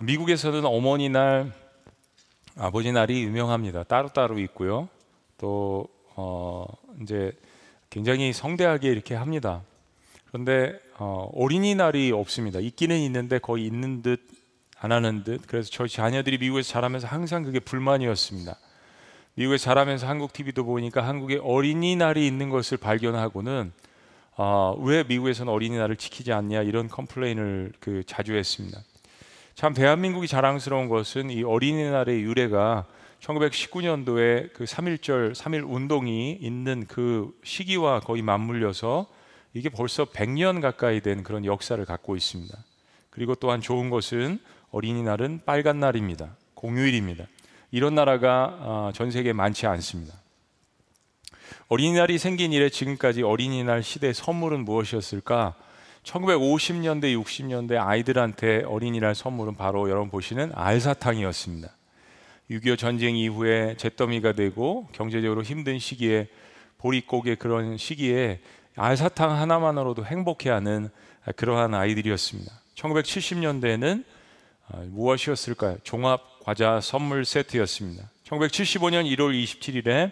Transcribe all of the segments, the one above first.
미국에서는 어머니 날, 아버지 날이 유명합니다. 따로따로 있고요. 또 어, 이제 굉장히 성대하게 이렇게 합니다. 그런데 어, 어린이날이 없습니다. 있기는 있는데 거의 있는 듯 안 하는 듯. 그래서 저희 자녀들이 미국에서 자라면서 항상 그게 불만이었습니다. 미국에서 자라면서 한국 TV도 보니까 한국에 어린이날이 있는 것을 발견하고는 어, 왜 미국에서는 어린이날을 지키지 않냐 이런 컴플레인을 그 자주 했습니다. 참 대한민국이 자랑스러운 것은 이 어린이날의 유래가 1919년도에 그 3.1절 3.1 운동이 있는 그 시기와 거의 맞물려서 이게 벌써 100년 가까이 된 그런 역사를 갖고 있습니다. 그리고 또한 좋은 것은 어린이날은 빨간 날입니다. 공휴일입니다. 이런 나라가 아, 전 세계에 많지 않습니다. 어린이날이 생긴 이래 지금까지 어린이날 시대 선물은 무엇이었을까? 1950년대, 60년대 아이들한테 어린이날 선물은 바로 여러분 보시는 알사탕이었습니다. 6.25 전쟁 이후에 잿더미가 되고 경제적으로 힘든 시기에 보릿고개 그런 시기에 알사탕 하나만으로도 행복해하는 그러한 아이들이었습니다. 1970년대에는 아, 무엇이었을까요? 종합 과자 선물 세트였습니다. 1975년 1월 27일에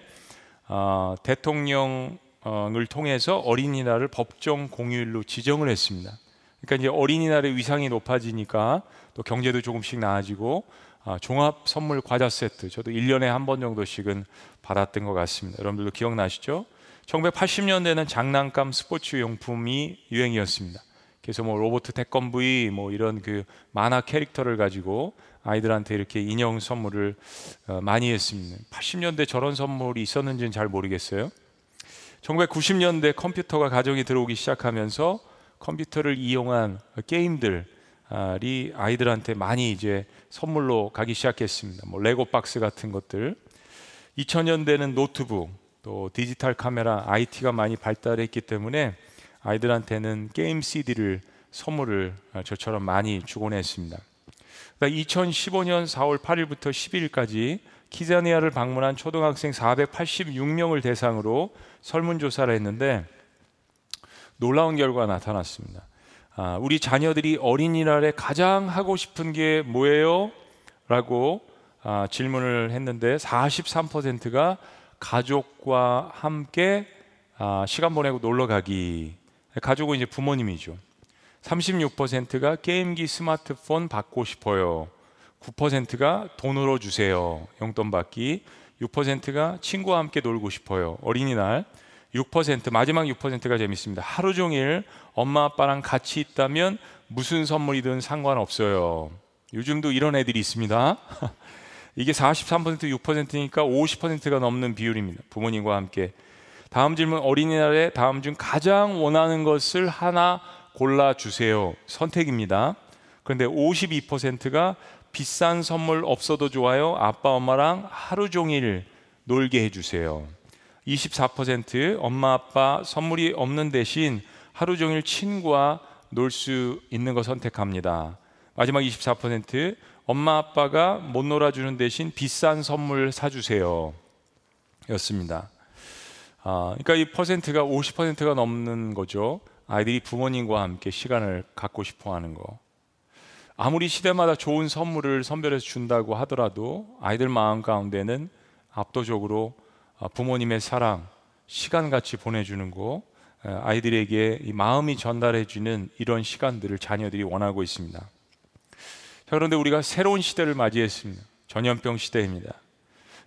어, 대통령 을 통해서 어린이날을 법정 공휴일로 지정을 했습니다. 그러니까 이제 어린이날의 위상이 높아지니까 또 경제도 조금씩 나아지고 어, 종합 선물 과자 세트 저도 1년에 한 번 정도씩은 받았던 것 같습니다. 여러분들도 기억나시죠? 1980년대는 장난감 스포츠 용품이 유행이었습니다. 그래서 뭐 로버트 태권브이 뭐 이런 그 만화 캐릭터를 가지고 아이들한테 이렇게 인형 선물을 어, 많이 했습니다. 80년대 저런 선물이 있었는지는 잘 모르겠어요. 1990년대 컴퓨터가 가정에 들어오기 시작하면서 컴퓨터를 이용한 게임들이 아이들한테 많이 이제 선물로 가기 시작했습니다. 뭐 레고 박스 같은 것들. 2000년대는 노트북, 또 디지털 카메라, IT가 많이 발달했기 때문에 아이들한테는 게임 CD를 선물을 저처럼 많이 주곤 했습니다. 2015년 4월 8일부터 10일까지 키자니아를 방문한 초등학생 486명을 대상으로 설문조사를 했는데 놀라운 결과가 나타났습니다. 아, 우리 자녀들이 어린이날에 가장 하고 싶은 게 뭐예요? 라고 아, 질문을 했는데 43%가 가족과 함께 아, 시간 보내고 놀러 가기. 가족은 이제 부모님이죠. 36%가 게임기 스마트폰 받고 싶어요. 9%가 돈으로 주세요. 용돈 받기. 6%가 친구와 함께 놀고 싶어요. 어린이날. 6% 마지막 6%가 재밌습니다. 하루 종일 엄마 아빠랑 같이 있다면 무슨 선물이든 상관없어요. 요즘도 이런 애들이 있습니다. 이게 43% 6%니까 50%가 넘는 비율입니다. 부모님과 함께. 다음 질문 어린이날에 다음 중 가장 원하는 것을 하나 골라 주세요. 선택입니다. 그런데 52%가 비싼 선물 없어도 좋아요. 아빠 엄마랑 하루 종일 놀게 해 주세요. 24% 엄마 아빠 선물이 없는 대신 하루 종일 친구와 놀 수 있는 거 선택합니다. 마지막 24% 엄마 아빠가 못 놀아주는 대신 비싼 선물 사주세요. 였습니다. 아, 그러니까 이 퍼센트가 50%가 넘는 거죠. 아이들이 부모님과 함께 시간을 갖고 싶어 하는 거. 아무리 시대마다 좋은 선물을 선별해서 준다고 하더라도 아이들 마음 가운데는 압도적으로 아, 부모님의 사랑, 시간 같이 보내주는 거, 아이들에게 이 마음이 전달해주는 이런 시간들을 자녀들이 원하고 있습니다. 자, 그런데 우리가 새로운 시대를 맞이했습니다. 전염병 시대입니다.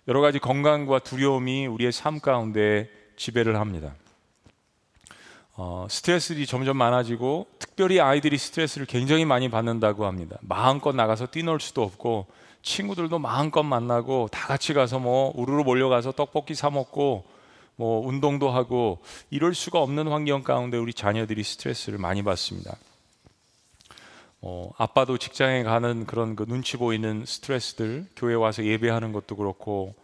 여러 가지 건강과 두려움이 우리의 삶 가운데 지배를 합니다. 어, 스트레스들이 점점 많아지고 특별히 아이들이 스트레스를 굉장히 많이 받는다고 합니다. 마음껏 나가서 뛰놀 수도 없고 친구들도 마음껏 만나고 다 같이 가서 뭐 우르르 몰려가서 떡볶이 사 먹고 뭐 운동도 하고 이럴 수가 없는 환경 가운데 우리 자녀들이 스트레스를 많이 받습니다. 어, 아빠도 직장에 가는 그런 그 눈치 보이는 스트레스들 교회 와서 예배하는 것도 그렇고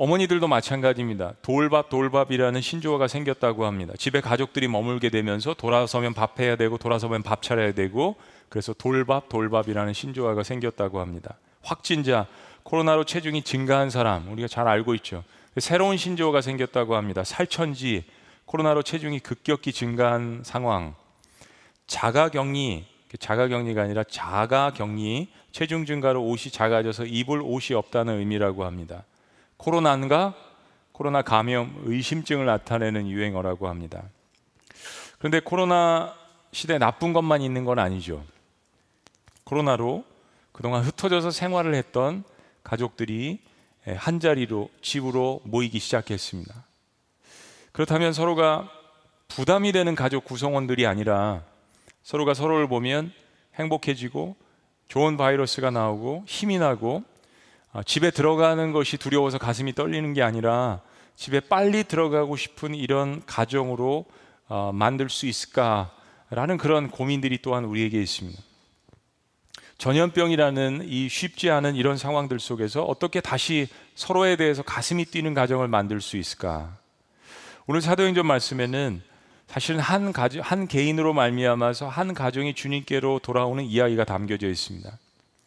어머니들도 마찬가지입니다. 돌밥 돌밥이라는 신조어가 생겼다고 합니다. 집에 가족들이 머물게 되면서 돌아서면 밥 해야 되고 돌아서면 밥 차려야 되고 그래서 돌밥 돌밥이라는 신조어가 생겼다고 합니다. 확진자 코로나로 체중이 증가한 사람 우리가 잘 알고 있죠. 새로운 신조어가 생겼다고 합니다. 살천지 코로나로 체중이 급격히 증가한 상황. 자가격리 자가격리가 아니라 자가격리, 체중 증가로 옷이 작아져서 입을 옷이 없다는 의미라고 합니다. 코로나인가? 코로나 감염 의심증을 나타내는 유행어라고 합니다. 그런데 코로나 시대 나쁜 것만 있는 건 아니죠. 코로나로 그동안 흩어져서 생활을 했던 가족들이 한 자리로 집으로 모이기 시작했습니다. 그렇다면 서로가 부담이 되는 가족 구성원들이 아니라 서로가 서로를 보면 행복해지고 좋은 바이러스가 나오고 힘이 나고 아, 집에 들어가는 것이 두려워서 가슴이 떨리는 게 아니라 집에 빨리 들어가고 싶은 이런 가정으로 어, 만들 수 있을까라는 그런 고민들이 또한 우리에게 있습니다. 전염병이라는 이 쉽지 않은 이런 상황들 속에서 어떻게 다시 서로에 대해서 가슴이 뛰는 가정을 만들 수 있을까? 오늘 사도행전 말씀에는 사실은 한 가정, 한 개인으로 말미암아서 한 가정이 주님께로 돌아오는 이야기가 담겨져 있습니다.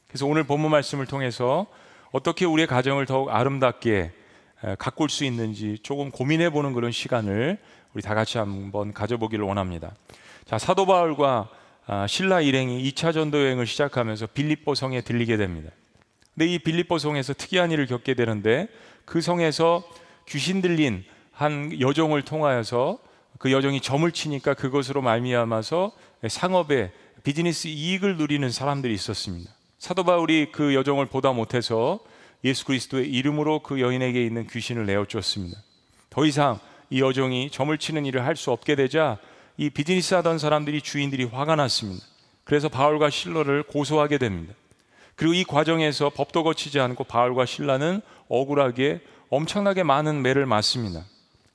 그래서 오늘 본문 말씀을 통해서 어떻게 우리의 가정을 더욱 아름답게 가꿀 수 있는지 조금 고민해 보는 그런 시간을 우리 다 같이 한번 가져보기를 원합니다. 자, 사도 바울과 아, 신라 일행이 2차 전도 여행을 시작하면서 빌립보 성에 들리게 됩니다. 근데 이 빌립보 성에서 특이한 일을 겪게 되는데 그 성에서 귀신 들린 한 여종을 통하여서 그 여정이 점을 치니까 그것으로 말미암아서 상업에 비즈니스 이익을 누리는 사람들이 있었습니다. 사도 바울이 그 여정을 보다 못해서 예수 그리스도의 이름으로 그 여인에게 있는 귀신을 내어주었습니다. 더 이상 이 여정이 점을 치는 일을 할 수 없게 되자 이 비즈니스 하던 사람들이 주인들이 화가 났습니다. 그래서 바울과 실러를 고소하게 됩니다. 그리고 이 과정에서 법도 거치지 않고 바울과 신라는 억울하게 엄청나게 많은 매를 맞습니다.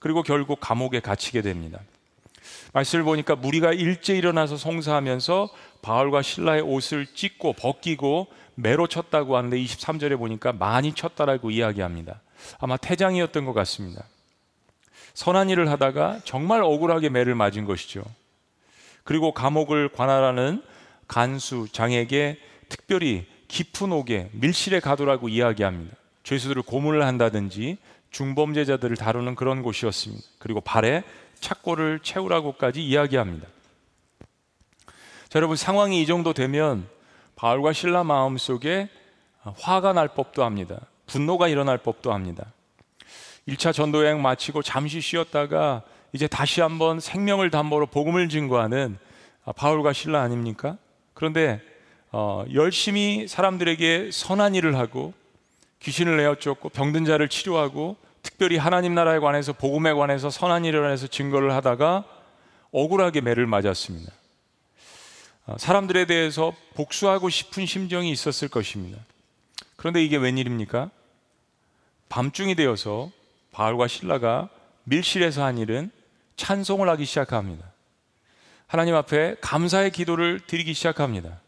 그리고 결국 감옥에 갇히게 됩니다. 말씀을 보니까 무리가 일제 일어나서 송사하면서 바울과 신라의 옷을 찢고 벗기고 매로 쳤다고 하는데 23절에 보니까 많이 쳤다라고 이야기합니다. 아마 태장이었던 것 같습니다. 선한 일을 하다가 정말 억울하게 매를 맞은 것이죠. 그리고 감옥을 관할하는 간수 장에게 특별히 깊은 옥에 밀실에 가두라고 이야기합니다. 죄수들을 고문을 한다든지 중범죄자들을 다루는 그런 곳이었습니다. 그리고 발에 착고를 채우라고까지 이야기합니다. 자, 여러분 상황이 이 정도 되면 바울과 신라 마음 속에 화가 날 법도 합니다. 분노가 일어날 법도 합니다. 1차 전도 여행 마치고 잠시 쉬었다가 이제 다시 한번 생명을 담보로 복음을 증거하는 바울과 신라 아닙니까? 그런데 어, 열심히 사람들에게 선한 일을 하고 귀신을 내어쫓고 병든 자를 치료하고 특별히 하나님 나라에 관해서 복음에 관해서 선한 일을 해서 증거를 하다가 억울하게 매를 맞았습니다. 어, 사람들에 대해서 복수하고 싶은 심정이 있었을 것입니다. 그런데 이게 웬일입니까? 밤중이 되어서 바울과 신라가 밀실에서 한 일은 찬송을 하기 시작합니다. 하나님 앞에 감사의 기도를 드리기 시작합니다.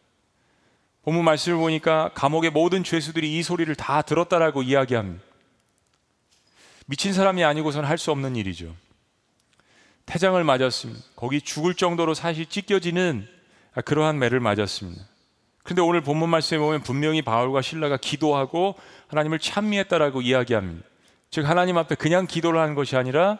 본문 말씀을 보니까 감옥의 모든 죄수들이 이 소리를 다 들었다라고 이야기합니다. 미친 사람이 아니고선 할수 없는 일이죠. 태장을 맞았습니다. 거기 죽을 정도로 사실 찢겨지는 그러한 매를 맞았습니다. 그런데 오늘 본문 말씀에 보면 분명히 바울과 신라가 기도하고 하나님을 찬미했다라고 이야기합니다. 즉 하나님 앞에 그냥 기도를 하는 것이 아니라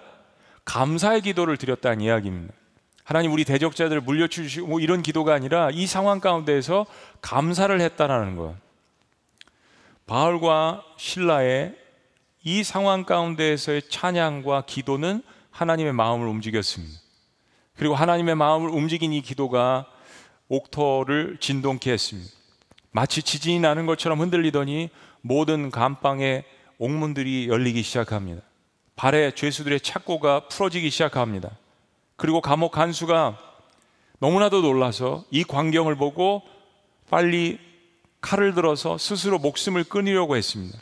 감사의 기도를 드렸다는 이야기입니다. 하나님 우리 대적자들을 물려주시고 뭐 이런 기도가 아니라 이 상황 가운데에서 감사를 했다라는 것. 바울과 신라의 이 상황 가운데에서의 찬양과 기도는 하나님의 마음을 움직였습니다. 그리고 하나님의 마음을 움직인 이 기도가 옥토를 진동케 했습니다. 마치 지진이 나는 것처럼 흔들리더니 모든 감방의 옥문들이 열리기 시작합니다. 발에 죄수들의 착고가 풀어지기 시작합니다. 그리고 감옥 간수가 너무나도 놀라서 이 광경을 보고 빨리 칼을 들어서 스스로 목숨을 끊으려고 했습니다.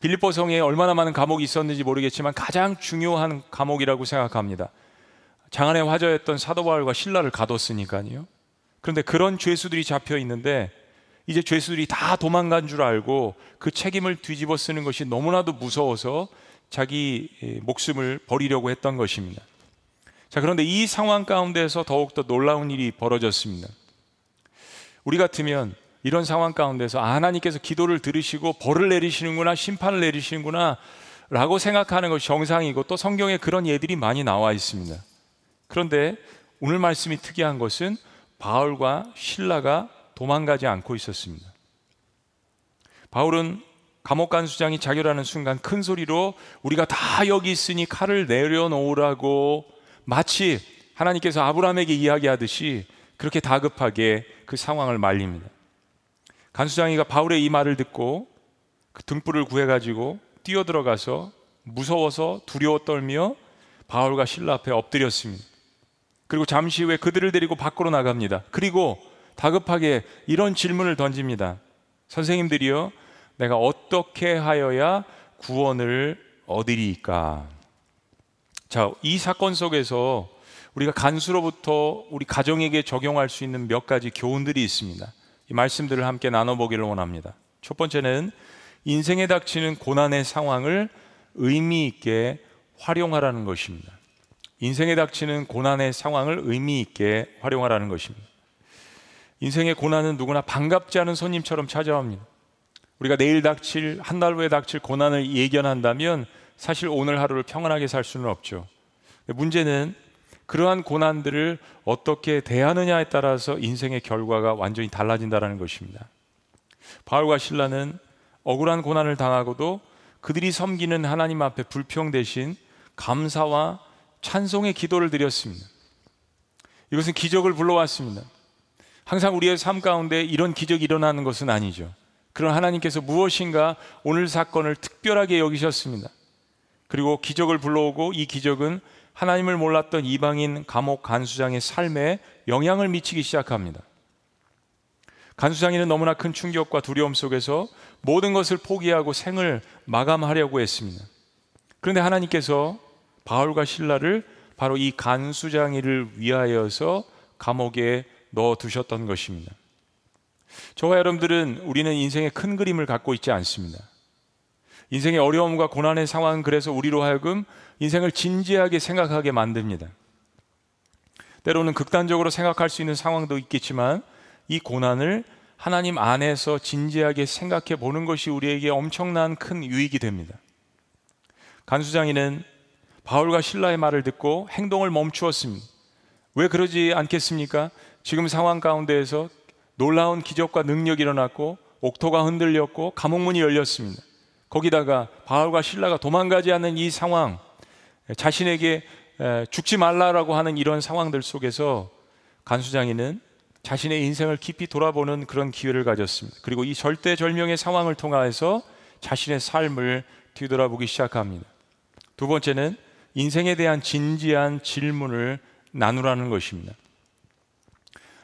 빌립보 성에 얼마나 많은 감옥이 있었는지 모르겠지만 가장 중요한 감옥이라고 생각합니다. 장안의 화자였던 사도 바울과 신라를 가뒀으니까요. 그런데 그런 죄수들이 잡혀 있는데 이제 죄수들이 다 도망간 줄 알고 그 책임을 뒤집어 쓰는 것이 너무나도 무서워서 자기 목숨을 버리려고 했던 것입니다. 자, 그런데 이 상황 가운데서 더욱더 놀라운 일이 벌어졌습니다. 우리 같으면 이런 상황 가운데서 아, 하나님께서 기도를 들으시고 벌을 내리시는구나, 심판을 내리시는구나 라고 생각하는 것이 정상이고 또 성경에 그런 예들이 많이 나와 있습니다. 그런데 오늘 말씀이 특이한 것은 바울과 신라가 도망가지 않고 있었습니다. 바울은 감옥 간 수장이 자결하는 순간 큰 소리로 우리가 다 여기 있으니 칼을 내려놓으라고 마치 하나님께서 아브라함에게 이야기하듯이 그렇게 다급하게 그 상황을 말립니다. 간수장이가 바울의 이 말을 듣고 그 등불을 구해가지고 뛰어들어가서 무서워서 두려워 떨며 바울과 신라 앞에 엎드렸습니다. 그리고 잠시 후에 그들을 데리고 밖으로 나갑니다. 그리고 다급하게 이런 질문을 던집니다. 선생님들이요, 내가 어떻게 하여야 구원을 얻으리까? 자, 이 사건 속에서 우리가 간수로부터 우리 가정에게 적용할 수 있는 몇 가지 교훈들이 있습니다. 이 말씀들을 함께 나눠보기를 원합니다. 첫 번째는 인생에 닥치는 고난의 상황을 의미 있게 활용하라는 것입니다. 인생에 닥치는 고난의 상황을 의미 있게 활용하라는 것입니다. 인생의 고난은 누구나 반갑지 않은 손님처럼 찾아옵니다. 우리가 내일 닥칠, 한 달 후에 닥칠 고난을 예견한다면 사실 오늘 하루를 평안하게 살 수는 없죠. 문제는 그러한 고난들을 어떻게 대하느냐에 따라서 인생의 결과가 완전히 달라진다는 것입니다. 바울과 신라는 억울한 고난을 당하고도 그들이 섬기는 하나님 앞에 불평 대신 감사와 찬송의 기도를 드렸습니다. 이것은 기적을 불러왔습니다. 항상 우리의 삶 가운데 이런 기적이 일어나는 것은 아니죠. 그런 하나님께서 무엇인가 오늘 사건을 특별하게 여기셨습니다. 그리고 기적을 불러오고 이 기적은 하나님을 몰랐던 이방인 감옥 간수장의 삶에 영향을 미치기 시작합니다. 간수장이는 너무나 큰 충격과 두려움 속에서 모든 것을 포기하고 생을 마감하려고 했습니다. 그런데 하나님께서 바울과 신라를 바로 이 간수장이를 위하여서 감옥에 넣어 두셨던 것입니다. 저와 여러분들은 우리는 인생의 큰 그림을 갖고 있지 않습니다. 인생의 어려움과 고난의 상황은 그래서 우리로 하여금 인생을 진지하게 생각하게 만듭니다. 때로는 극단적으로 생각할 수 있는 상황도 있겠지만 이 고난을 하나님 안에서 진지하게 생각해 보는 것이 우리에게 엄청난 큰 유익이 됩니다. 간수장이는 바울과 신라의 말을 듣고 행동을 멈추었습니다. 왜 그러지 않겠습니까? 지금 상황 가운데에서 놀라운 기적과 능력이 일어났고 옥토가 흔들렸고 감옥문이 열렸습니다. 거기다가 바울과 신라가 도망가지 않는 이 상황, 자신에게 죽지 말라라고 하는 이런 상황들 속에서 간수장이는 자신의 인생을 깊이 돌아보는 그런 기회를 가졌습니다. 그리고 이 절대절명의 상황을 통하여서 자신의 삶을 뒤돌아보기 시작합니다. 두 번째는 인생에 대한 진지한 질문을 나누라는 것입니다.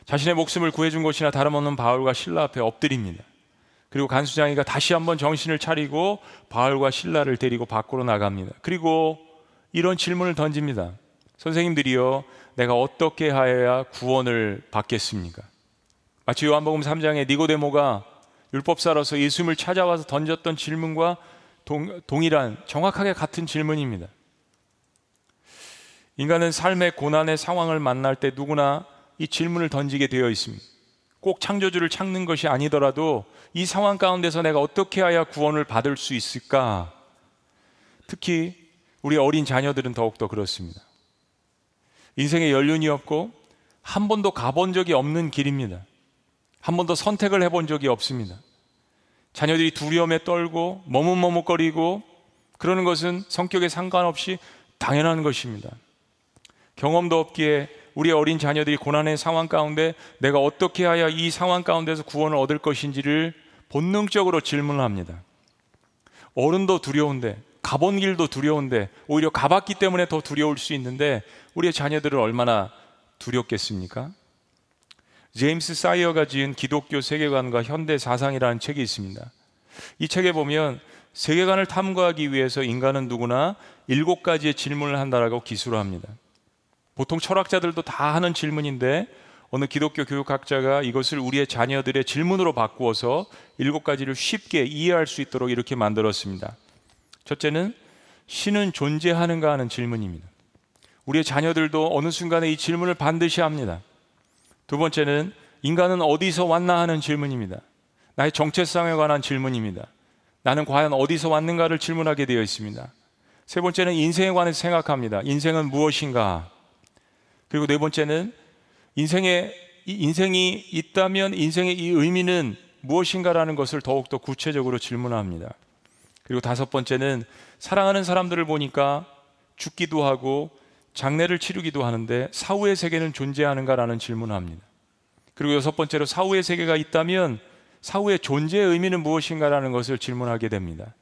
자신의 목숨을 구해준 것이나 다름없는 바울과 신라 앞에 엎드립니다. 그리고 간수장이가 다시 한번 정신을 차리고 바울과 신라를 데리고 밖으로 나갑니다. 그리고 이런 질문을 던집니다. 선생님들이요, 내가 어떻게 하여야 구원을 받겠습니까? 마치 요한복음 3장에 니고데모가 율법사로서 예수님을 찾아와서 던졌던 질문과 동, 동일한 정확하게 같은 질문입니다. 인간은 삶의 고난의 상황을 만날 때 누구나 이 질문을 던지게 되어 있습니다. 꼭 창조주를 찾는 것이 아니더라도 이 상황 가운데서 내가 어떻게 해야 구원을 받을 수 있을까? 특히 우리 어린 자녀들은 더욱더 그렇습니다. 인생의 연륜이 없고 한 번도 가본 적이 없는 길입니다. 한 번도 선택을 해본 적이 없습니다. 자녀들이 두려움에 떨고 머뭇머뭇거리고 그러는 것은 성격에 상관없이 당연한 것입니다. 경험도 없기에 우리 어린 자녀들이 고난의 상황 가운데 내가 어떻게 해야 이 상황 가운데서 구원을 얻을 것인지를 본능적으로 질문을 합니다. 어른도 두려운데, 가본 길도 두려운데, 오히려 가봤기 때문에 더 두려울 수 있는데, 우리의 자녀들은 얼마나 두렵겠습니까? 제임스 사이어가 지은 기독교 세계관과 현대 사상이라는 책이 있습니다. 이 책에 보면 세계관을 탐구하기 위해서 인간은 누구나 일곱 가지의 질문을 한다라고 기술을 합니다. 보통 철학자들도 다 하는 질문인데 어느 기독교 교육학자가 이것을 우리의 자녀들의 질문으로 바꾸어서 일곱 가지를 쉽게 이해할 수 있도록 이렇게 만들었습니다. 첫째는 신은 존재하는가 하는 질문입니다. 우리의 자녀들도 어느 순간에 이 질문을 반드시 합니다. 두 번째는 인간은 어디서 왔나 하는 질문입니다. 나의 정체성에 관한 질문입니다. 나는 과연 어디서 왔는가를 질문하게 되어 있습니다. 세 번째는 인생에 관해서 생각합니다. 인생은 무엇인가? 그리고 네 번째는 인생의 인생이 있다면 인생의 이 의미는 무엇인가라는 것을 더욱더 구체적으로 질문합니다. 그리고 다섯 번째는 사랑하는 사람들을 보니까 죽기도 하고 장례를 치르기도 하는데 사후의 세계는 존재하는가라는 질문을 합니다. 그리고 여섯 번째로 사후의 세계가 있다면 사후의 존재의 의미는 무엇인가라는 것을 질문하게 됩니다.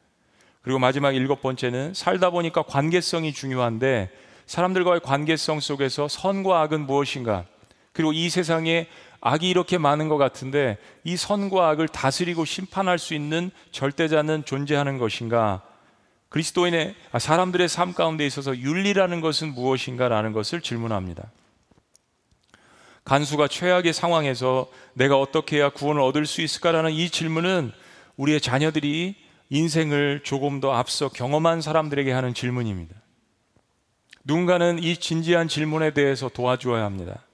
그리고 마지막 일곱 번째는 살다 보니까 관계성이 중요한데 사람들과의 관계성 속에서 선과 악은 무엇인가? 그리고 이 세상에 악이 이렇게 많은 것 같은데 이 선과 악을 다스리고 심판할 수 있는 절대자는 존재하는 것인가? 그리스도인의 아, 사람들의 삶 가운데 있어서 윤리라는 것은 무엇인가라는 것을 질문합니다. 간수가 최악의 상황에서 내가 어떻게 해야 구원을 얻을 수 있을까라는 이 질문은 우리의 자녀들이 인생을 조금 더 앞서 경험한 사람들에게 하는 질문입니다. 누군가는 이 진지한 질문에 대해서 도와주어야 합니다.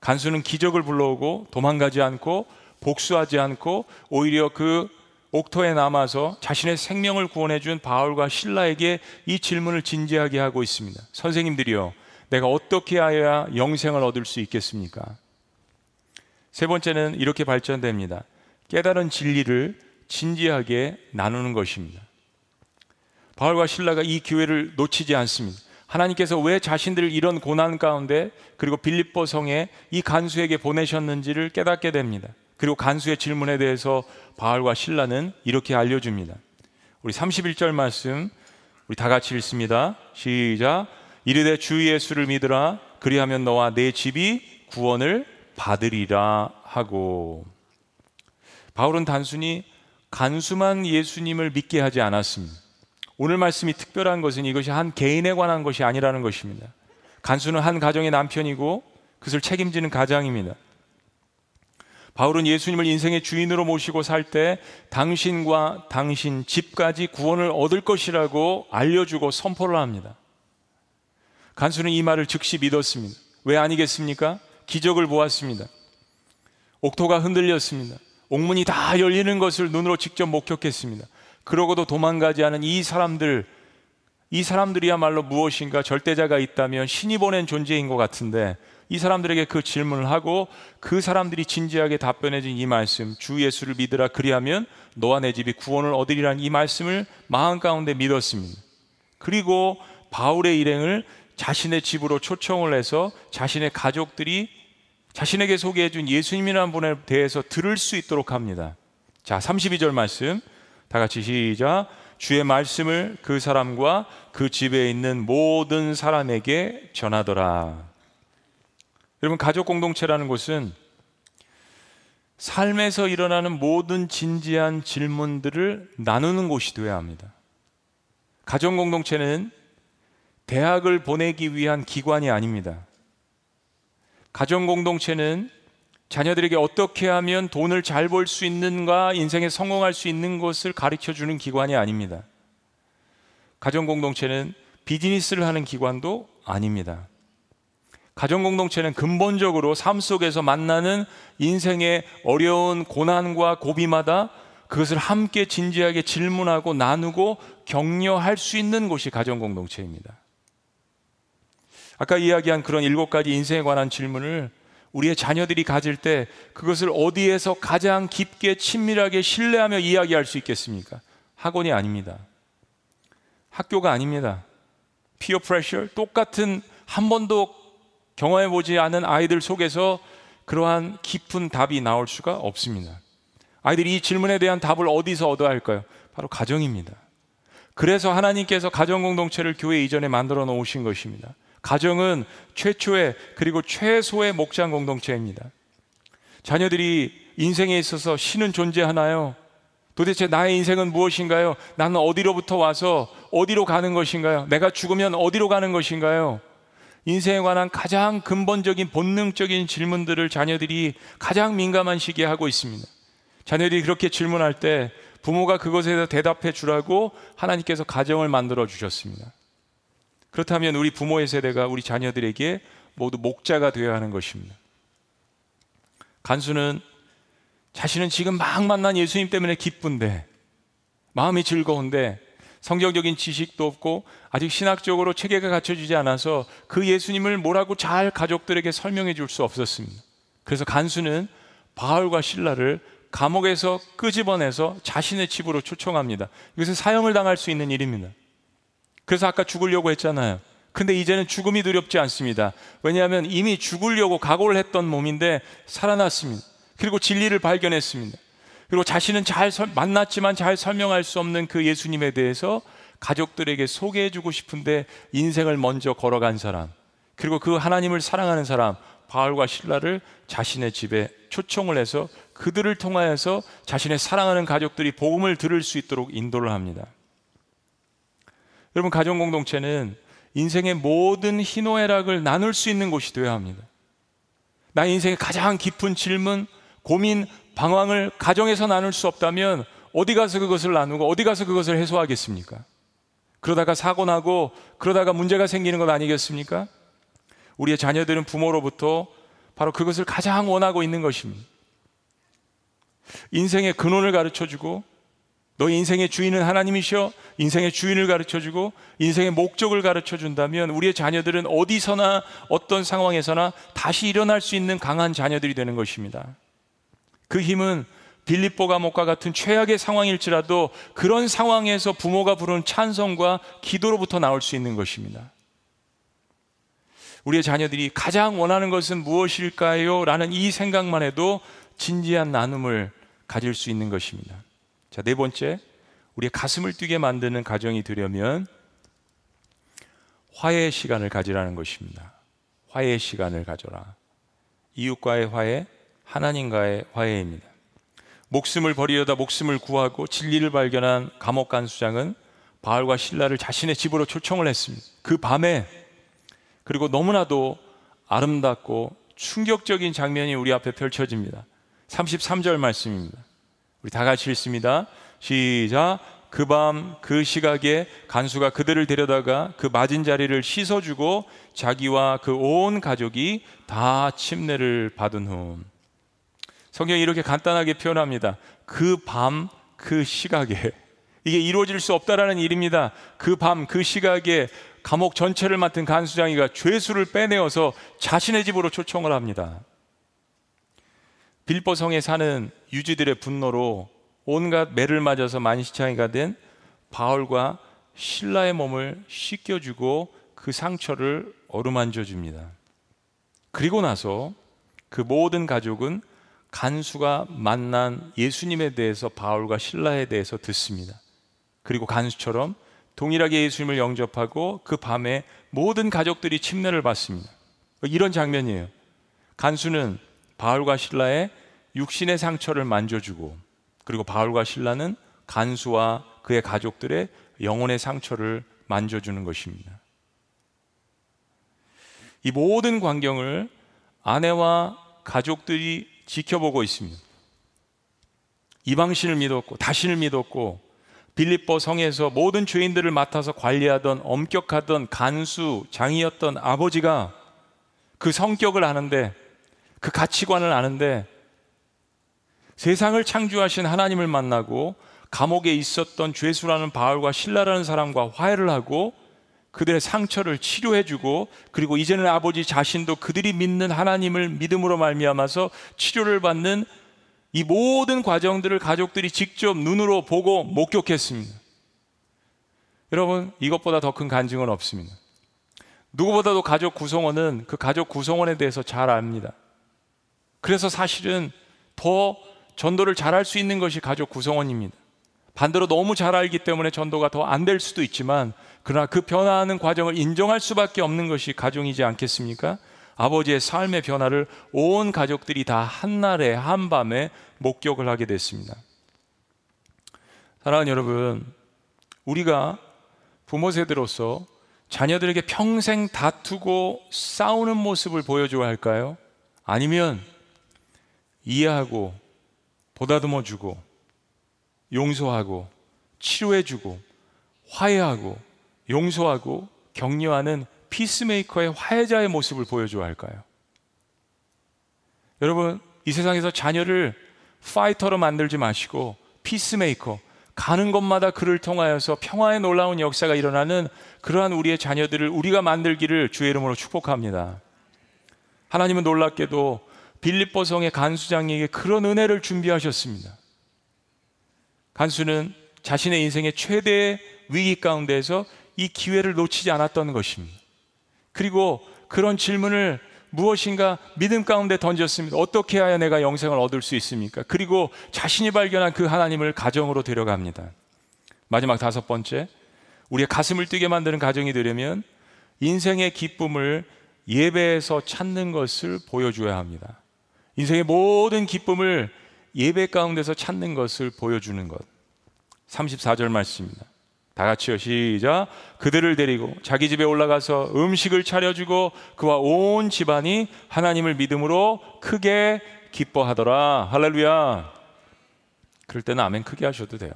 간수는 기적을 불러오고 도망가지 않고 복수하지 않고 오히려 그 옥토에 남아서 자신의 생명을 구원해 준 바울과 신라에게 이 질문을 진지하게 하고 있습니다. 선생님들이요. 내가 어떻게 하여야 영생을 얻을 수 있겠습니까? 세 번째는 이렇게 발전됩니다. 깨달은 진리를 진지하게 나누는 것입니다. 바울과 신라가 이 기회를 놓치지 않습니다. 하나님께서 왜 자신들을 이런 고난 가운데 그리고 빌립보 성에 이 간수에게 보내셨는지를 깨닫게 됩니다. 그리고 간수의 질문에 대해서 바울과 신라는 이렇게 알려줍니다. 우리 31절 말씀 우리 다 같이 읽습니다. 시작. 이르되 주 예수를 믿으라 그리하면 너와 내 집이 구원을 받으리라 하고 바울은 단순히 간수만 예수님을 믿게 하지 않았습니다. 오늘 말씀이 특별한 것은 이것이 한 개인에 관한 것이 아니라는 것입니다. 간수는 한 가정의 남편이고 그것을 책임지는 가장입니다. 바울은 예수님을 인생의 주인으로 모시고 살 때 당신과 당신 집까지 구원을 얻을 것이라고 알려주고 선포를 합니다. 간수는 이 말을 즉시 믿었습니다. 왜 아니겠습니까? 기적을 보았습니다. 옥토가 흔들렸습니다. 옥문이 다 열리는 것을 눈으로 직접 목격했습니다. 그러고도 도망가지 않은 이 사람들, 이 사람들이야말로 무엇인가 절대자가 있다면 신이 보낸 존재인 것 같은데 이 사람들에게 그 질문을 하고 그 사람들이 진지하게 답변해 준 이 말씀, 주 예수를 믿으라 그리하면 너와 내 집이 구원을 얻으리라는 이 말씀을 마음 가운데 믿었습니다. 그리고 바울의 일행을 자신의 집으로 초청을 해서 자신의 가족들이 자신에게 소개해 준 예수님이라는 분에 대해서 들을 수 있도록 합니다. 자, 32절 말씀. 다 같이 시작. 주의 말씀을 그 사람과 그 집에 있는 모든 사람에게 전하더라. 여러분, 가족 공동체라는 것은 삶에서 일어나는 모든 진지한 질문들을 나누는 곳이 되어야 합니다. 가정 공동체는 대학을 보내기 위한 기관이 아닙니다. 가정 공동체는 자녀들에게 어떻게 하면 돈을 잘 벌 수 있는가, 인생에 성공할 수 있는 것을 가르쳐 주는 기관이 아닙니다. 가정 공동체는 비즈니스를 하는 기관도 아닙니다. 가정 공동체는 근본적으로 삶 속에서 만나는 인생의 어려운 고난과 고비마다 그것을 함께 진지하게 질문하고 나누고 격려할 수 있는 곳이 가정 공동체입니다. 아까 이야기한 그런 일곱 가지 인생에 관한 질문을 우리의 자녀들이 가질 때 그것을 어디에서 가장 깊게 친밀하게 신뢰하며 이야기할 수 있겠습니까? 학원이 아닙니다. 학교가 아닙니다. 피어 프레셔 똑같은 한 번도 경험해 보지 않은 아이들 속에서 그러한 깊은 답이 나올 수가 없습니다. 아이들이 이 질문에 대한 답을 어디서 얻어야 할까요? 바로 가정입니다. 그래서 하나님께서 가정 공동체를 교회 이전에 만들어 놓으신 것입니다. 가정은 최초의 그리고 최소의 목장 공동체입니다. 자녀들이 인생에 있어서 신은 존재하나요? 도대체 나의 인생은 무엇인가요? 나는 어디로부터 와서 어디로 가는 것인가요? 내가 죽으면 어디로 가는 것인가요? 인생에 관한 가장 근본적인 본능적인 질문들을 자녀들이 가장 민감한 시기에 하고 있습니다. 자녀들이 그렇게 질문할 때 부모가 그것에 대해서 대답해 주라고 하나님께서 가정을 만들어 주셨습니다. 그렇다면 우리 부모의 세대가 우리 자녀들에게 모두 목자가 되어야 하는 것입니다. 간수는 자신은 지금 막 만난 예수님 때문에 기쁜데 마음이 즐거운데 성경적인 지식도 없고 아직 신학적으로 체계가 갖춰지지 않아서 그 예수님을 뭐라고 잘 가족들에게 설명해 줄 수 없었습니다. 그래서 간수는 바울과 신라를 감옥에서 끄집어내서 자신의 집으로 초청합니다. 이것은 사형을 당할 수 있는 일입니다. 그래서 아까 죽으려고 했잖아요. 근데 이제는 죽음이 두렵지 않습니다. 왜냐하면 이미 죽으려고 각오를 했던 몸인데 살아났습니다. 그리고 진리를 발견했습니다. 그리고 자신은 잘 만났지만 잘 설명할 수 없는 그 예수님에 대해서 가족들에게 소개해주고 싶은데 인생을 먼저 걸어간 사람, 그리고 그 하나님을 사랑하는 사람, 바울과 신라를 자신의 집에 초청을 해서 그들을 통하여서 자신의 사랑하는 가족들이 복음을 들을 수 있도록 인도를 합니다. 여러분, 가정 공동체는 인생의 모든 희노애락을 나눌 수 있는 곳이 되어야 합니다. 나 인생의 가장 깊은 질문, 고민, 방황을 가정에서 나눌 수 없다면 어디 가서 그것을 나누고 어디 가서 그것을 해소하겠습니까? 그러다가 사고 나고 그러다가 문제가 생기는 것 아니겠습니까? 우리의 자녀들은 부모로부터 바로 그것을 가장 원하고 있는 것입니다. 인생의 근원을 가르쳐 주고 너 인생의 주인은 하나님이셔 인생의 주인을 가르쳐 주고 인생의 목적을 가르쳐 준다면 우리의 자녀들은 어디서나 어떤 상황에서나 다시 일어날 수 있는 강한 자녀들이 되는 것입니다. 그 힘은 빌립보 감옥과 같은 최악의 상황일지라도 그런 상황에서 부모가 부르는 찬성과 기도로부터 나올 수 있는 것입니다. 우리의 자녀들이 가장 원하는 것은 무엇일까요? 라는 이 생각만 해도 진지한 나눔을 가질 수 있는 것입니다. 자, 네 번째, 우리의 가슴을 뛰게 만드는 가정이 되려면 화해의 시간을 가지라는 것입니다. 화해의 시간을 가져라. 이웃과의 화해, 하나님과의 화해입니다. 목숨을 버리려다 목숨을 구하고 진리를 발견한 감옥 간수장은 바알과 신라를 자신의 집으로 초청을 했습니다. 그 밤에 그리고 너무나도 아름답고 충격적인 장면이 우리 앞에 펼쳐집니다. 33절 말씀입니다. 우리 다 같이 읽습니다. 시작. 그 밤, 그 시각에 간수가 그들을 데려다가 그 맞은 자리를 씻어주고 자기와 그 온 가족이 다 침례를 받은 후. 성경이 이렇게 간단하게 표현합니다. 그 밤, 그 시각에. 이게 이루어질 수 없다라는 일입니다. 그 밤, 그 시각에 감옥 전체를 맡은 간수장이가 죄수를 빼내어서 자신의 집으로 초청을 합니다. 빌보성에 사는 유지들의 분노로 온갖 매를 맞아서 만시창이가 된 바울과 신라의 몸을 씻겨주고 그 상처를 어루만져 줍니다. 그리고 나서 그 모든 가족은 간수가 만난 예수님에 대해서 바울과 신라에 대해서 듣습니다. 그리고 간수처럼 동일하게 예수님을 영접하고 그 밤에 모든 가족들이 침례를 받습니다. 이런 장면이에요. 간수는 바울과 신라의 육신의 상처를 만져주고 그리고 바울과 신라는 간수와 그의 가족들의 영혼의 상처를 만져주는 것입니다. 이 모든 광경을 아내와 가족들이 지켜보고 있습니다. 이방신을 믿었고 다신을 믿었고 빌립보 성에서 모든 죄인들을 맡아서 관리하던 엄격하던 간수 장이었던 아버지가 그 성격을 아는데 그 가치관을 아는데 세상을 창조하신 하나님을 만나고 감옥에 있었던 죄수라는 바울과 신라라는 사람과 화해를 하고 그들의 상처를 치료해주고 그리고 이제는 아버지 자신도 그들이 믿는 하나님을 믿음으로 말미암아서 치료를 받는 이 모든 과정들을 가족들이 직접 눈으로 보고 목격했습니다. 여러분 이것보다 더 큰 간증은 없습니다. 누구보다도 가족 구성원은 그 가족 구성원에 대해서 잘 압니다. 그래서 사실은 더 전도를 잘할 수 있는 것이 가족 구성원입니다. 반대로 너무 잘 알기 때문에 전도가 더 안 될 수도 있지만 그러나 그 변화하는 과정을 인정할 수밖에 없는 것이 가정이지 않겠습니까? 아버지의 삶의 변화를 온 가족들이 다 한날에 한밤에 목격을 하게 됐습니다. 사랑하는 여러분, 우리가 부모 세대로서 자녀들에게 평생 다투고 싸우는 모습을 보여줘야 할까요? 아니면 이해하고 보다듬어 주고 용서하고 치료해 주고 화해하고 용서하고 격려하는 peacemaker의 화해자의 모습을 보여줘야 할까요? 여러분, 이 세상에서 자녀를 파이터로 만들지 마시고 peacemaker, 가는 곳마다 그를 통하여서 평화의 놀라운 역사가 일어나는 그러한 우리의 자녀들을 우리가 만들기를 주의 이름으로 축복합니다. 하나님은 놀랍게도 빌립보 성의 간수장에게 그런 은혜를 준비하셨습니다. 간수는 자신의 인생의 최대의 위기 가운데에서 이 기회를 놓치지 않았던 것입니다. 그리고 그런 질문을 무엇인가 믿음 가운데 던졌습니다. 어떻게 해야 내가 영생을 얻을 수 있습니까? 그리고 자신이 발견한 그 하나님을 가정으로 데려갑니다. 마지막 다섯 번째, 우리의 가슴을 뛰게 만드는 가정이 되려면 인생의 기쁨을 예배에서 찾는 것을 보여줘야 합니다. 인생의 모든 기쁨을 예배 가운데서 찾는 것을 보여주는 것. 34절 말씀입니다. 다 같이요. 시작. 그들을 데리고 자기 집에 올라가서 음식을 차려주고 그와 온 집안이 하나님을 믿음으로 크게 기뻐하더라. 할렐루야. 그럴 때는 아멘 크게 하셔도 돼요.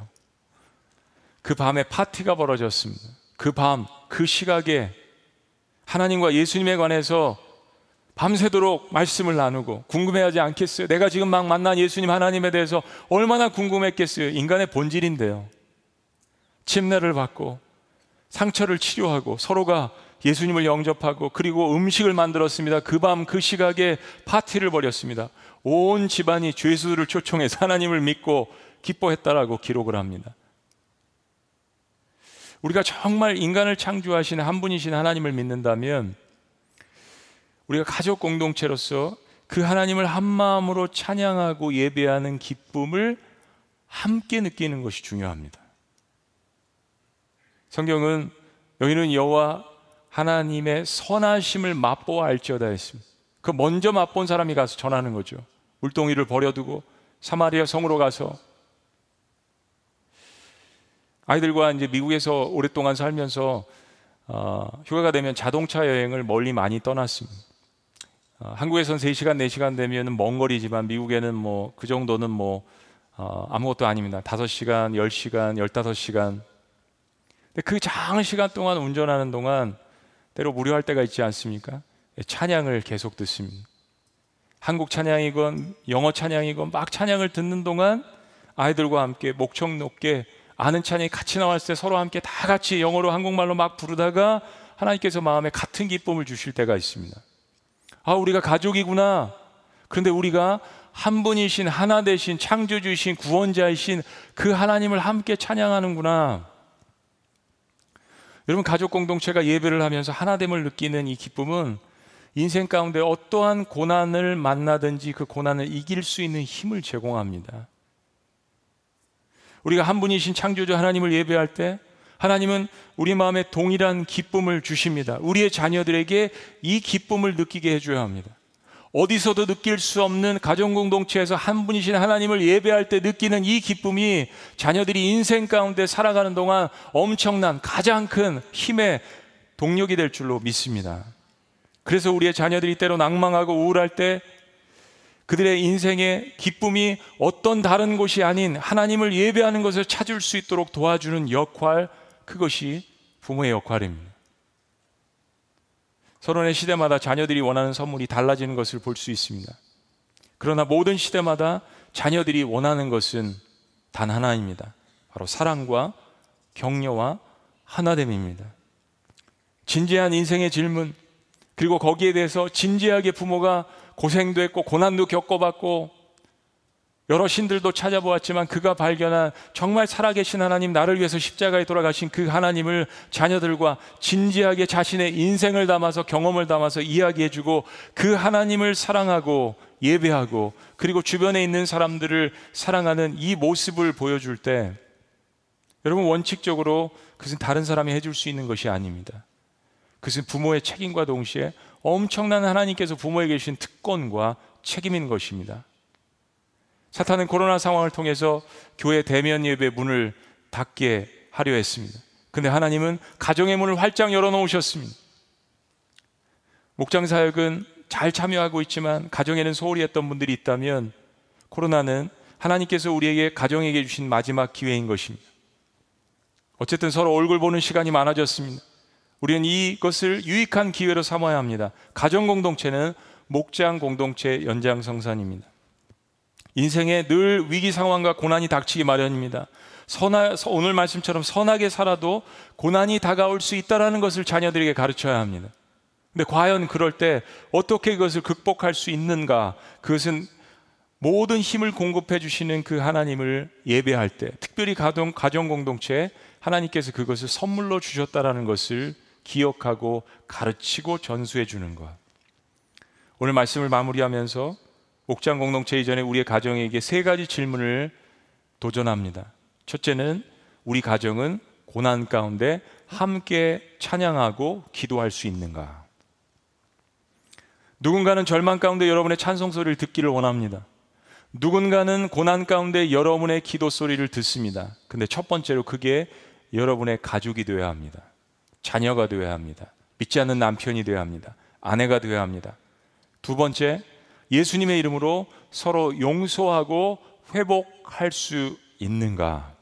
그 밤에 파티가 벌어졌습니다. 그 밤, 그 시각에 하나님과 예수님에 관해서 밤새도록 말씀을 나누고 궁금해하지 않겠어요? 내가 지금 막 만난 예수님 하나님에 대해서 얼마나 궁금했겠어요? 인간의 본질인데요. 침례를 받고 상처를 치료하고 서로가 예수님을 영접하고 그리고 음식을 만들었습니다. 그 밤 그 시각에 파티를 벌였습니다. 온 집안이 죄수들을 초청해서 하나님을 믿고 기뻐했다라고 기록을 합니다. 우리가 정말 인간을 창조하신 한 분이신 하나님을 믿는다면 우리가 가족 공동체로서 그 하나님을 한 마음으로 찬양하고 예배하는 기쁨을 함께 느끼는 것이 중요합니다. 성경은 너희는 여호와 하나님의 선하심을 맛보아 알지어다 했습니다. 그 먼저 맛본 사람이 가서 전하는 거죠. 물동이를 버려두고 사마리아 성으로 가서 아이들과 이제 미국에서 오랫동안 살면서 어, 휴가가 되면 자동차 여행을 멀리 많이 떠났습니다. 어, 한국에선 3시간, 4시간 되면 먼 거리지만 미국에는 뭐 그 정도는 뭐 어, 아무것도 아닙니다. 5시간, 10시간, 15시간. 근데 그 장은 시간 동안 운전하는 동안 때로 무료할 때가 있지 않습니까? 예, 찬양을 계속 듣습니다. 한국 찬양이건 영어 찬양이건 막 찬양을 듣는 동안 아이들과 함께 목청 높게 아는 찬양이 같이 나왔을 때 서로 함께 다 같이 영어로 한국말로 막 부르다가 하나님께서 마음에 같은 기쁨을 주실 때가 있습니다. 아, 우리가 가족이구나. 그런데 우리가 한 분이신 하나 되신 창조주이신 구원자이신 그 하나님을 함께 찬양하는구나. 여러분 가족 공동체가 예배를 하면서 하나됨을 느끼는 이 기쁨은 인생 가운데 어떠한 고난을 만나든지 그 고난을 이길 수 있는 힘을 제공합니다. 우리가 한 분이신 창조주 하나님을 예배할 때 하나님은 우리 마음에 동일한 기쁨을 주십니다. 우리의 자녀들에게 이 기쁨을 느끼게 해줘야 합니다. 어디서도 느낄 수 없는 가정 공동체에서 한 분이신 하나님을 예배할 때 느끼는 이 기쁨이 자녀들이 인생 가운데 살아가는 동안 엄청난 가장 큰 힘의 동력이 될 줄로 믿습니다. 그래서 우리의 자녀들이 때로 낭망하고 우울할 때 그들의 인생의 기쁨이 어떤 다른 곳이 아닌 하나님을 예배하는 것을 찾을 수 있도록 도와주는 역할, 그것이 부모의 역할입니다. 서론의 시대마다 자녀들이 원하는 선물이 달라지는 것을 볼 수 있습니다. 그러나 모든 시대마다 자녀들이 원하는 것은 단 하나입니다. 바로 사랑과 격려와 하나됨입니다. 진지한 인생의 질문, 그리고 거기에 대해서 진지하게 부모가 고생도 했고 고난도 겪어봤고 여러 신들도 찾아보았지만 그가 발견한 정말 살아계신 하나님 나를 위해서 십자가에 돌아가신 그 하나님을 자녀들과 진지하게 자신의 인생을 담아서 경험을 담아서 이야기해주고 그 하나님을 사랑하고 예배하고 그리고 주변에 있는 사람들을 사랑하는 이 모습을 보여줄 때 여러분 원칙적으로 그것은 다른 사람이 해줄 수 있는 것이 아닙니다. 그것은 부모의 책임과 동시에 엄청난 하나님께서 부모에게 주신 특권과 책임인 것입니다. 사탄은 코로나 상황을 통해서 교회 대면 예배 문을 닫게 하려 했습니다. 근데 하나님은 가정의 문을 활짝 열어 놓으셨습니다. 목장 사역은 잘 참여하고 있지만 가정에는 소홀히 했던 분들이 있다면 코로나는 하나님께서 우리에게 가정에게 주신 마지막 기회인 것입니다. 어쨌든 서로 얼굴 보는 시간이 많아졌습니다. 우리는 이것을 유익한 기회로 삼아야 합니다. 가정 공동체는 목장 공동체 연장성산입니다. 인생에 늘 위기 상황과 고난이 닥치기 마련입니다. 선하, 오늘 말씀처럼 선하게 살아도 고난이 다가올 수 있다라는 것을 자녀들에게 가르쳐야 합니다. 근데 과연 그럴 때 어떻게 그것을 극복할 수 있는가? 그것은 모든 힘을 공급해 주시는 그 하나님을 예배할 때, 특별히 가정, 가정 공동체에 하나님께서 그것을 선물로 주셨다라는 것을 기억하고 가르치고 전수해 주는 것. 오늘 말씀을 마무리하면서 옥장 공동체 이전에 우리의 가정에게 세 가지 질문을 도전합니다. 첫째는 우리 가정은 고난 가운데 함께 찬양하고 기도할 수 있는가? 누군가는 절망 가운데 여러분의 찬송 소리를 듣기를 원합니다. 누군가는 고난 가운데 여러분의 기도 소리를 듣습니다. 근데 첫 번째로 그게 여러분의 가족이 되어야 합니다. 자녀가 되어야 합니다. 믿지 않는 남편이 되어야 합니다. 아내가 되어야 합니다. 두 번째, 예수님의 이름으로 서로 용서하고 회복할 수 있는가?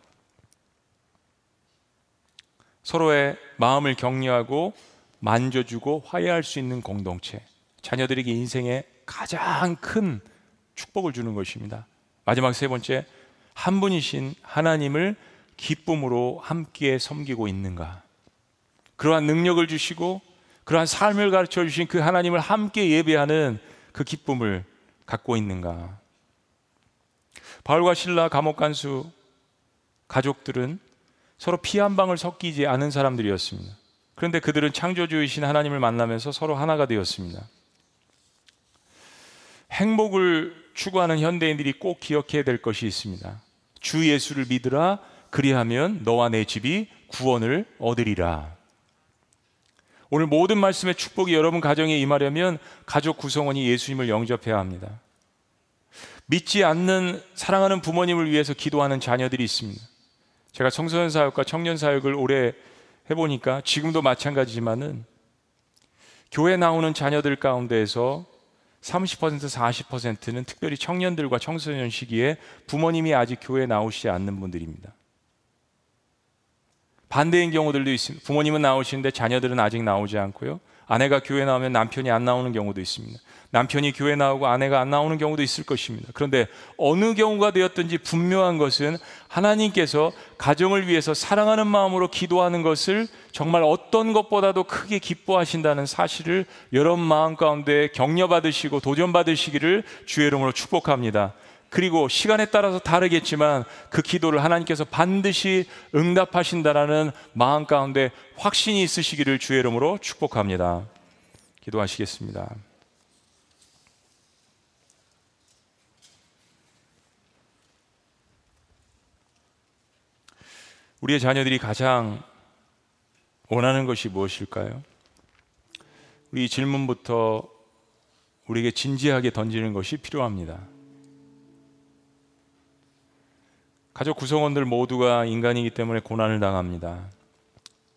서로의 마음을 격려하고 만져주고 화해할 수 있는 공동체. 자녀들에게 인생의 가장 큰 축복을 주는 것입니다. 마지막 세 번째, 한 분이신 하나님을 기쁨으로 함께 섬기고 있는가? 그러한 능력을 주시고 그러한 삶을 가르쳐 주신 그 하나님을 함께 예배하는 그 기쁨을 갖고 있는가? 바울과 신라 감옥 간수 가족들은 서로 피 한 방울 섞이지 않은 사람들이었습니다. 그런데 그들은 창조주이신 하나님을 만나면서 서로 하나가 되었습니다. 행복을 추구하는 현대인들이 꼭 기억해야 될 것이 있습니다. 주 예수를 믿으라 그리하면 너와 내 집이 구원을 얻으리라. 오늘 모든 말씀의 축복이 여러분 가정에 임하려면 가족 구성원이 예수님을 영접해야 합니다. 믿지 않는 사랑하는 부모님을 위해서 기도하는 자녀들이 있습니다. 제가 청소년 사역과 청년 사역을 오래 해보니까 지금도 마찬가지지만은 교회 나오는 자녀들 가운데에서 30% 40%는 특별히 청년들과 청소년 시기에 부모님이 아직 교회에 나오시지 않는 분들입니다. 반대인 경우들도 있습니다. 부모님은 나오시는데 자녀들은 아직 나오지 않고요. 아내가 교회 나오면 남편이 안 나오는 경우도 있습니다. 남편이 교회 나오고 아내가 안 나오는 경우도 있을 것입니다. 그런데 어느 경우가 되었든지 분명한 것은 하나님께서 가정을 위해서 사랑하는 마음으로 기도하는 것을 정말 어떤 것보다도 크게 기뻐하신다는 사실을 여러분 마음 가운데 격려받으시고 도전받으시기를 주의 이름으로 축복합니다. 그리고 시간에 따라서 다르겠지만 그 기도를 하나님께서 반드시 응답하신다라는 마음 가운데 확신이 있으시기를 주의 이름으로 축복합니다. 기도하시겠습니다. 우리의 자녀들이 가장 원하는 것이 무엇일까요? 우리 질문부터 우리에게 진지하게 던지는 것이 필요합니다. 가족 구성원들 모두가 인간이기 때문에 고난을 당합니다.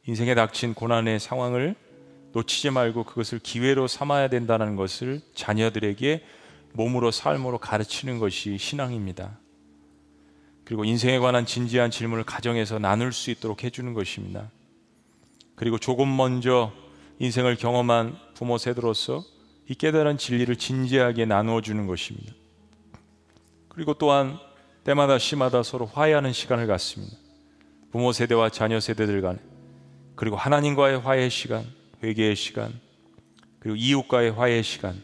인생에 닥친 고난의 상황을 놓치지 말고 그것을 기회로 삼아야 된다는 것을 자녀들에게 몸으로 삶으로 가르치는 것이 신앙입니다. 그리고 인생에 관한 진지한 질문을 가정에서 나눌 수 있도록 해주는 것입니다. 그리고 조금 먼저 인생을 경험한 부모 세대로서 이 깨달은 진리를 진지하게 나누어 주는 것입니다. 그리고 또한 때마다 시마다 서로 화해하는 시간을 갖습니다. 부모 세대와 자녀 세대들 간에 그리고 하나님과의 화해 시간, 회개의 시간, 그리고 이웃과의 화해 시간.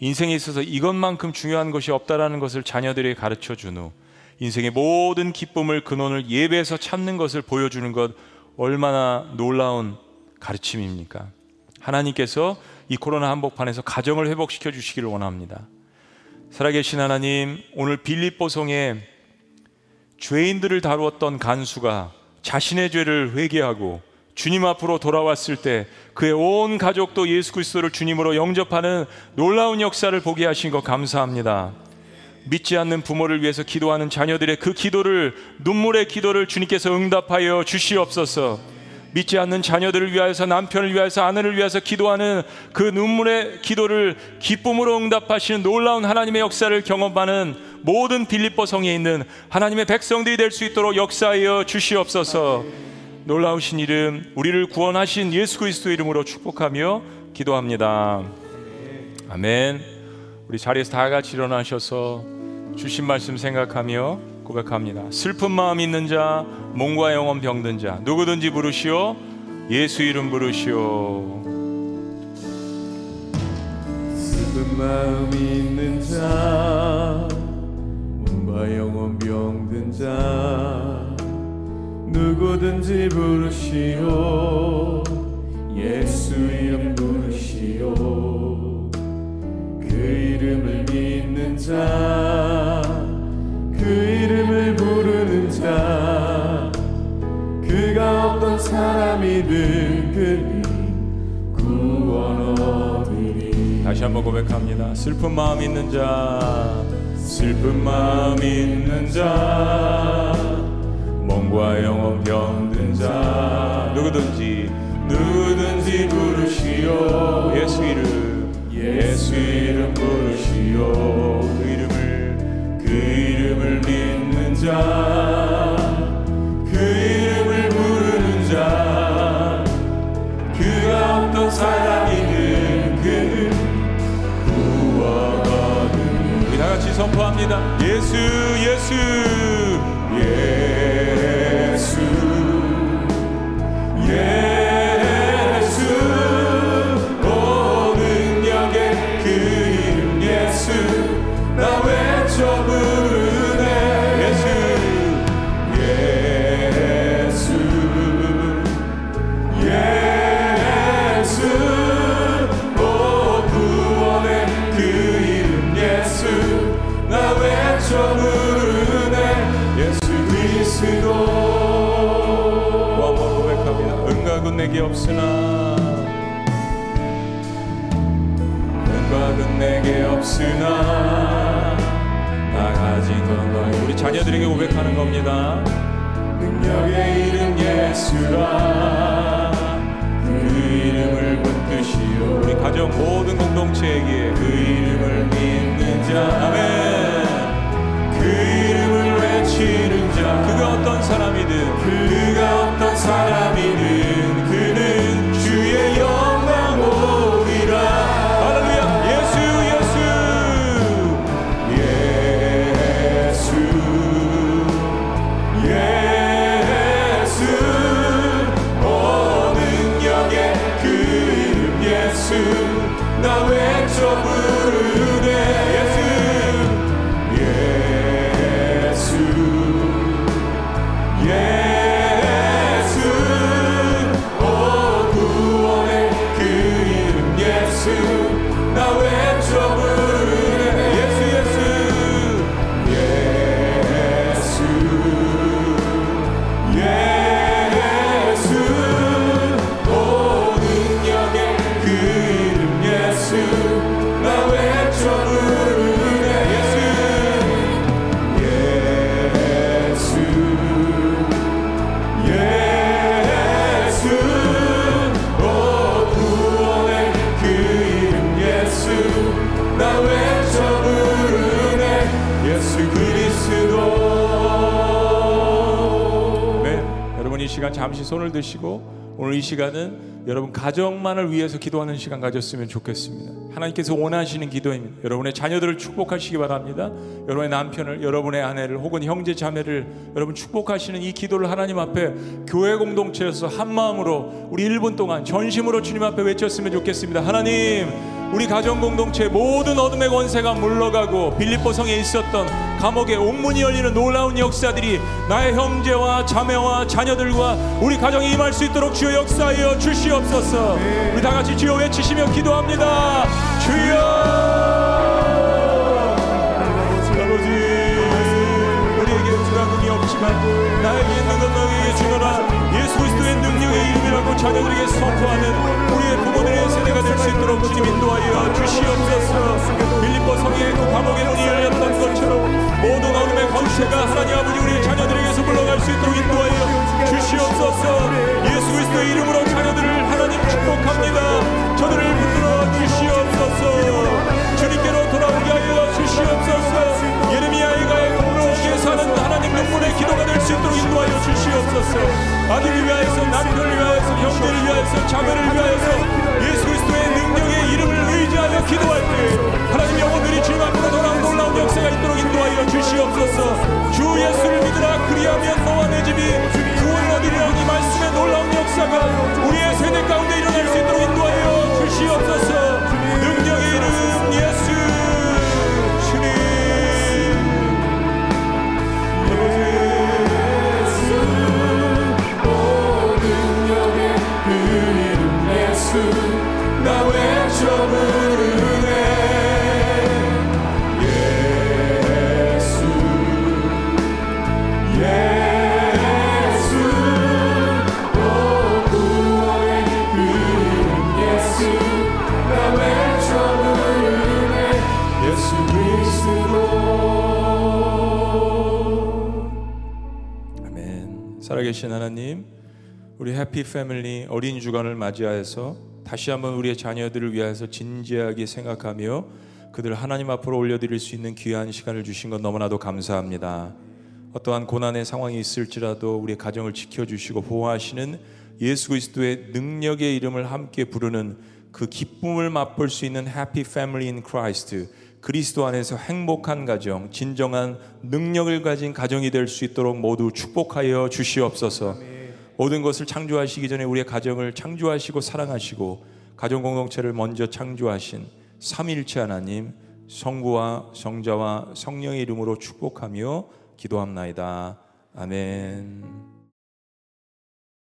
인생에 있어서 이것만큼 중요한 것이 없다라는 것을 자녀들에게 가르쳐 준 후 인생의 모든 기쁨을 근원을 예배에서 찾는 것을 보여주는 것 얼마나 놀라운 가르침입니까? 하나님께서 이 코로나 한복판에서 가정을 회복시켜 주시기를 원합니다. 살아계신 하나님, 오늘 빌립보성에 죄인들을 다루었던 간수가 자신의 죄를 회개하고 주님 앞으로 돌아왔을 때 그의 온 가족도 예수 그리스도를 주님으로 영접하는 놀라운 역사를 보게 하신 것 감사합니다. 믿지 않는 부모를 위해서 기도하는 자녀들의 그 기도를 눈물의 기도를 주님께서 응답하여 주시옵소서. 믿지 않는 자녀들을 위하여서 남편을 위하여서 아내를 위해서 기도하는 그 눈물의 기도를 기쁨으로 응답하시는 놀라운 하나님의 역사를 경험하는 모든 빌립보 성에 있는 하나님의 백성들이 될 수 있도록 역사하여 주시옵소서. 놀라우신 이름 우리를 구원하신 예수 그리스도 이름으로 축복하며 기도합니다. 아멘. 우리 자리에서 다 같이 일어나셔서 주신 말씀 생각하며 고백합니다. 슬픈 마음 있는 자, 몸과 영혼 병든 자, 누구든지 부르시오. 예수 이름 부르시오. 슬픈 마음 있는 자 몸과 영혼 병든 자 누구든지 부르시오 예수 이름 부르시오 그 이름을 믿는 자그 사람이든 그니 구원 얻으리. 다시 한번 고백합니다. 슬픈 마음 있는 자, 슬픈 마음 있는 자. 몸과 영혼 병든 자. 누구든지. 누구든지 부르시오. 예수 이름, 예수 이름 부르시오. 그 이름을. 그 이름을 믿는 자 사람이든 그는 구원 얻으리 우리 다 같이 선포합니다. 예수, 예수, 예수 예수 드시고 오늘 이 시간은 여러분 가정만을 위해서 기도하는 시간 가졌으면 좋겠습니다. 하나님께서 원하시는 기도입니다. 여러분의 자녀들을 축복하시기 바랍니다. 여러분의 남편을, 여러분의 아내를 혹은 형제 자매를 여러분 축복하시는 이 기도를 하나님 앞에 교회 공동체에서 한 마음으로 우리 1분 동안 전심으로 주님 앞에 외쳤으면 좋겠습니다. 하나님, 우리 가정 공동체 모든 어둠의 권세가 물러가고 빌립보 성에 있었던 감옥의 옥문이 열리는 놀라운 역사들이 나의 형제와 자매와 자녀들과 우리 가정에 임할 수 있도록 주여 역사하여 주시옵소서. 우리 다 같이 주여 외치시며 기도합니다. 주여. 나에게 있는 것 너에게 주노라. 예수 그리스도의 이름이라고 자녀들에게 선포하는 우리의 부모들의 세대가 될 수 있도록 주님 인도하여 주시옵소서. 빌립보 성의 그 감옥의 문이 열렸던 것처럼 모든 어둠의 권세가 하나님 아버지 우리 자녀들에게서 물러갈 수 있도록 인도하여 주시옵소서. 예수 그리스도의 이름으로 자녀들을 하나님 축복합니다. 저들을 붙들어 주시옵소서. 주님께로 돌아오게 하여 주시옵소서. 예레미야의 공로에 사는 하나님 눈물의 기도가 될 수 있도록 인도하여 주시옵소서. 아들을 위하여서 남편을 위하여서 형제를 위하여서 자매를 위하여서 예수 그리스도의 능력의 이름을 의지하여 기도할 때 하나님 영혼들이 주님 앞으로 돌아온 놀라운 역사가 있도록 인도하여 주시옵소서. 주 예수를 믿으라 그리하면 너와 내 집이 구원 얻으리라 이 말씀의 놀라운 역사가 우리의 세대 가운데 일어날 수 있도록 인도하여 주시옵소서. 능력의 이름 예수 Happy Family 어린이 주간을 맞이하여서 다시 한번 우리의 자녀들을 위하여서 진지하게 생각하며 그들 하나님 앞으로 올려드릴 수 있는 귀한 시간을 주신 것 너무나도 감사합니다. 어떠한 고난의 상황이 있을지라도 우리의 가정을 지켜주시고 보호하시는 예수 그리스도의 능력의 이름을 함께 부르는 그 기쁨을 맛볼 수 있는 Happy Family in Christ 그리스도 안에서 행복한 가정, 진정한 능력을 가진 가정이 될 수 있도록 모두 축복하여 주시옵소서. 모든 것을 창조하시기 전에 우리의 가정을 창조하시고 사랑하시고 가정 공동체를 먼저 창조하신 삼일체 하나님 성부와 성자와 성령의 이름으로 축복하며 기도합나이다. 아멘.